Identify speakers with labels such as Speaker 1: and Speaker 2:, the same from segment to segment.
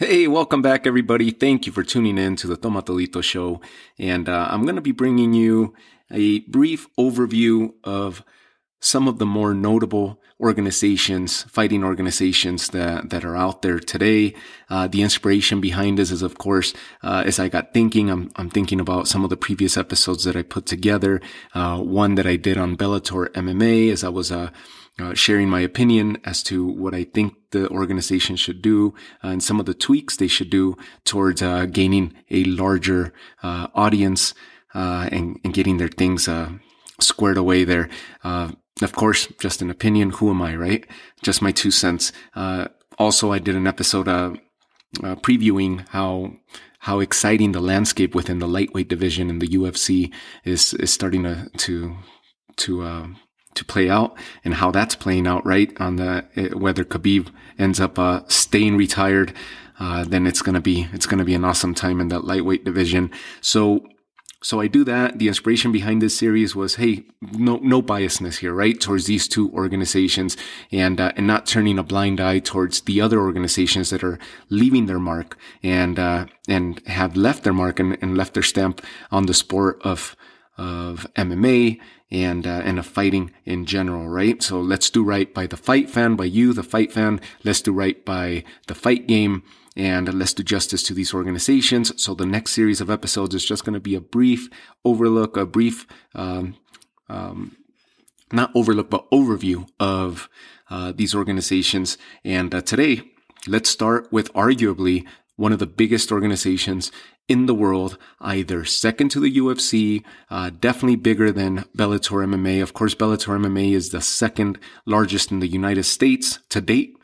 Speaker 1: Hey, welcome back, everybody. Thank you for tuning in to the Tomatolito Show. And uh, I'm going to be bringing you a brief overview of some of the more notable organizations, fighting organizations that, that are out there today. Uh, the inspiration behind this is, of course, uh, as I got thinking, I'm, I'm thinking about some of the previous episodes that I put together. Uh, one that I did on Bellator MMA as I was, uh, uh, sharing my opinion as to what I think the organization should do uh, and some of the tweaks they should do towards uh, gaining a larger uh, audience uh, and, and, getting their things uh, squared away there. of course, just an opinion. Who am I, right? Just my two cents. also, I did an episode uh previewing how how exciting the landscape within the lightweight division in the UFC is is starting to to to to play out and how that's playing out, right? On the, eh, whether Khabib ends up, uh, staying retired, uh, then it's going to be, it's going to be an awesome time in that lightweight division. So, so I do that. The inspiration behind this series was, hey, no, no biasness here, right? Towards these two organizations and, uh, and not turning a blind eye towards the other organizations that are leaving their mark and, uh, and have left their mark and, and left their stamp on the sport of, of MMA and uh, and of fighting in general, right? So let's do right by the fight fan, by you, the fight fan. Let's do right by the fight game, and let's do justice to these organizations. So the next series of episodes is just going to be a brief overlook, a brief, um, um, not overlook, but overview of uh, these organizations. And uh, today, let's start with arguably one of the biggest organizations in the world, either second to the UFC, uh, definitely bigger than Bellator MMA. Of course, Bellator MMA is the second largest in the United States to date.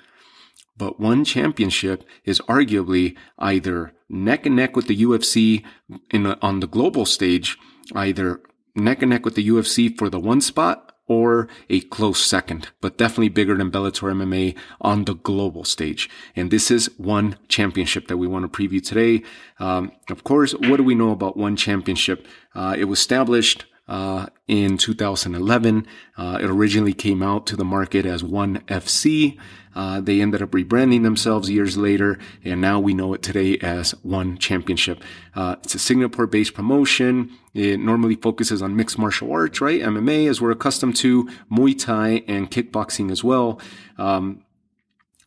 Speaker 1: But one championship is arguably either neck and neck with the UFC in on the global stage, either neck and neck with the UFC for the one spot or a close second, but definitely bigger than Bellator MMA on the global stage. And this is one championship that we want to preview today. Um, of course, what do we know about one championship? Uh, it was established uh, in 2011. Uh, it originally came out to the market as One FC. Uh, they ended up rebranding themselves years later, and now we know it today as One Championship. Uh, it's a Singapore-based promotion. It normally focuses on mixed martial arts, right? MMA, as we're accustomed to, Muay Thai, and kickboxing as well. Um,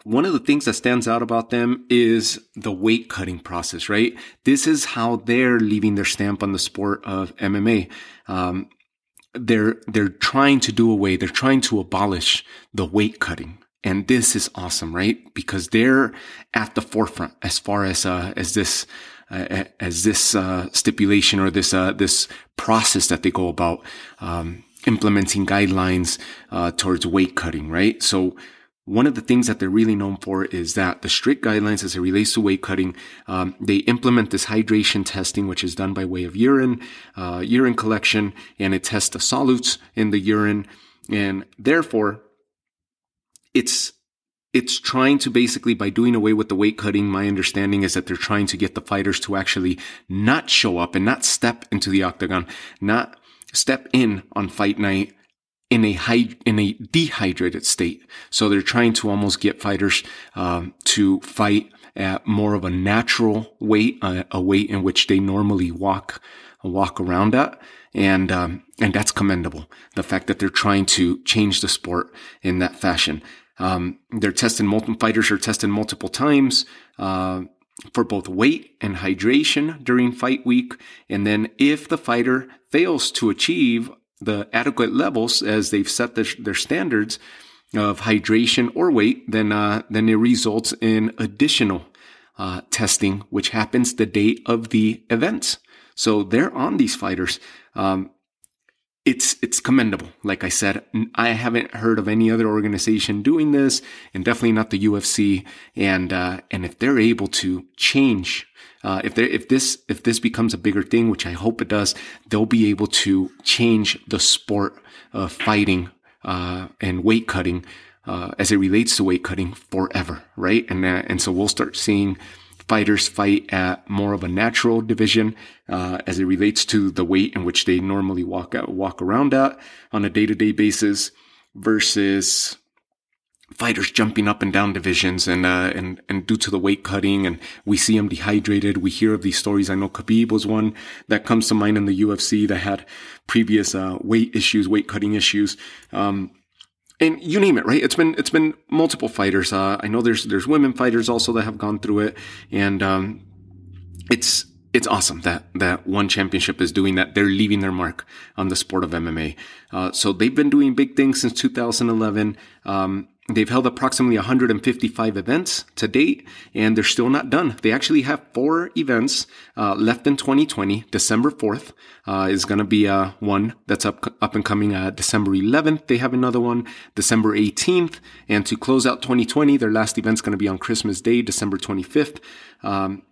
Speaker 1: one of the things that stands out about them is the weight cutting process, right? This is how they're leaving their stamp on the sport of MMA. Um, they're, they're trying to do away, they're trying to abolish the weight cutting. And this is awesome, right? Because they're at the forefront as far as, uh, as this, uh, as this, uh, stipulation or this, uh, this process that they go about, um, implementing guidelines, uh, towards weight cutting, right? So, one of the things that they're really known for is that the strict guidelines as it relates to weight cutting, um, they implement this hydration testing, which is done by way of urine, uh, urine collection, and it tests the solutes in the urine, and therefore, it's it's trying to basically by doing away with the weight cutting my understanding is that they're trying to get the fighters to actually not show up and not step into the octagon not step in on fight night in a high, in a dehydrated state. So they're trying to almost get fighters um, to fight at more of a natural weight, uh, a weight in which they normally walk walk around at, and um, and that's commendable. The fact that they're trying to change the sport in that fashion. Um, they're testing multiple fighters are tested multiple times. Uh, for both weight and hydration during fight week. And then if the fighter fails to achieve the adequate levels as they've set their, standards of hydration or weight, then uh, then it results in additional uh, testing, which happens the day of the events. So they're on these fighters. Um, it's it's commendable. Like I said, I haven't heard of any other organization doing this, and definitely not the UFC. And uh, and if they're able to change uh, if there, if this, if this becomes a bigger thing, which I hope it does, they'll be able to change the sport of fighting, uh, and weight cutting, uh, as it relates to weight cutting forever, right? And, uh, and so we'll start seeing fighters fight at more of a natural division, uh, as it relates to the weight in which they normally walk out, walk around at on a day to day basis versus fighters jumping up and down divisions and, uh, and, and due to the weight cutting and we see them dehydrated. We hear of these stories. I know Khabib was one that comes to mind in the UFC that had previous, uh, weight issues, weight cutting issues. Um, and you name it, right? It's been, it's been multiple fighters. Uh, I know there's, there's women fighters also that have gone through it and, um, it's, it's awesome that that one championship is doing that. They're leaving their mark on the sport of MMA. Uh, so they've been doing big things since 2011. Um, They've held approximately 155 events to date, and they're still not done. They actually have four events uh, left in 2020. December 4th uh, is going to be uh, one that's up up and coming. Uh, December 11th, they have another one. December 18th, and to close out 2020, their last event's going to be on Christmas Day, December 25th. Um,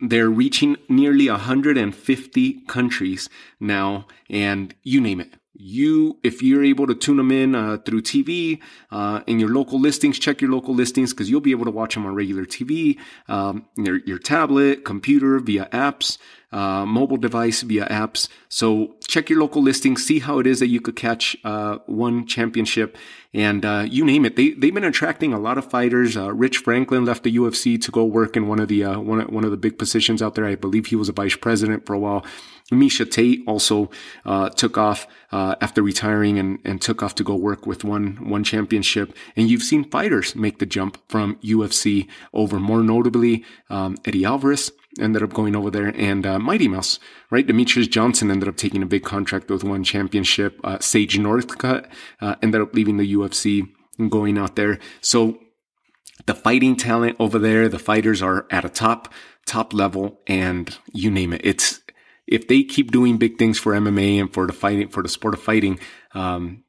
Speaker 1: they're reaching nearly 150 countries now, and you name it you, if you're able to tune them in uh, through TV uh, in your local listings, check your local listings because you'll be able to watch them on regular TV, um, your, your tablet, computer, via apps, uh, mobile device, via apps. So check your local listings, see how it is that you could catch uh, one championship, and uh, you name it. They they've been attracting a lot of fighters. Uh, Rich Franklin left the UFC to go work in one of the one one of the big positions out there. I believe he was a vice president for a while. Miesha Tate also uh, took off uh, after retiring and, and took off to go work with one one championship. And you've seen fighters make the jump from UFC over. More notably, um, Eddie Alvarez ended up going over there, and uh, Mighty Mouse, right? Demetrious Johnson ended up taking a big contract with one championship. Uh, Sage Northcutt uh, ended up leaving the UFC and going out there. So the fighting talent over there, the fighters are at a top top level, and you name it, it's if they keep doing big things for MMA and for the fighting for the sport of fighting, um,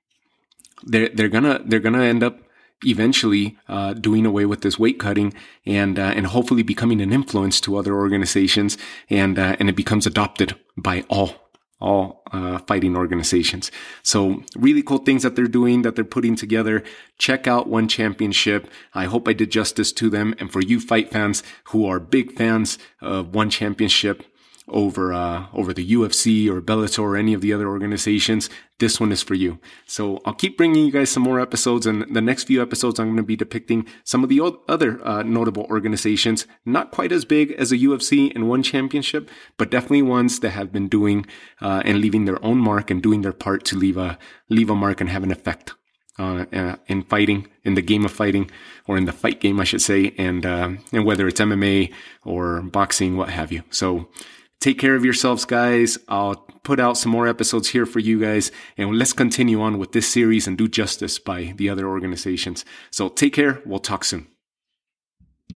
Speaker 1: they're they're gonna they're gonna end up eventually uh, doing away with this weight cutting and uh, and hopefully becoming an influence to other organizations and uh, and it becomes adopted by all all uh, fighting organizations. So really cool things that they're doing that they're putting together. Check out One Championship. I hope I did justice to them. And for you fight fans who are big fans of One Championship, over uh, over the UFC or Bellator or any of the other organizations, this one is for you. So I'll keep bringing you guys some more episodes, and the next few episodes I'm going to be depicting some of the other uh, notable organizations, not quite as big as a UFC and one championship, but definitely ones that have been doing uh, and leaving their own mark and doing their part to leave a leave a mark and have an effect. Uh, uh, in fighting, in the game of fighting, or in the fight game, I should say, and uh, and whether it's MMA or boxing, what have you. So Take care of yourselves, guys. I'll put out some more episodes here for you guys, and let's continue on with this series and do justice by the other organizations. So take care. We'll talk soon.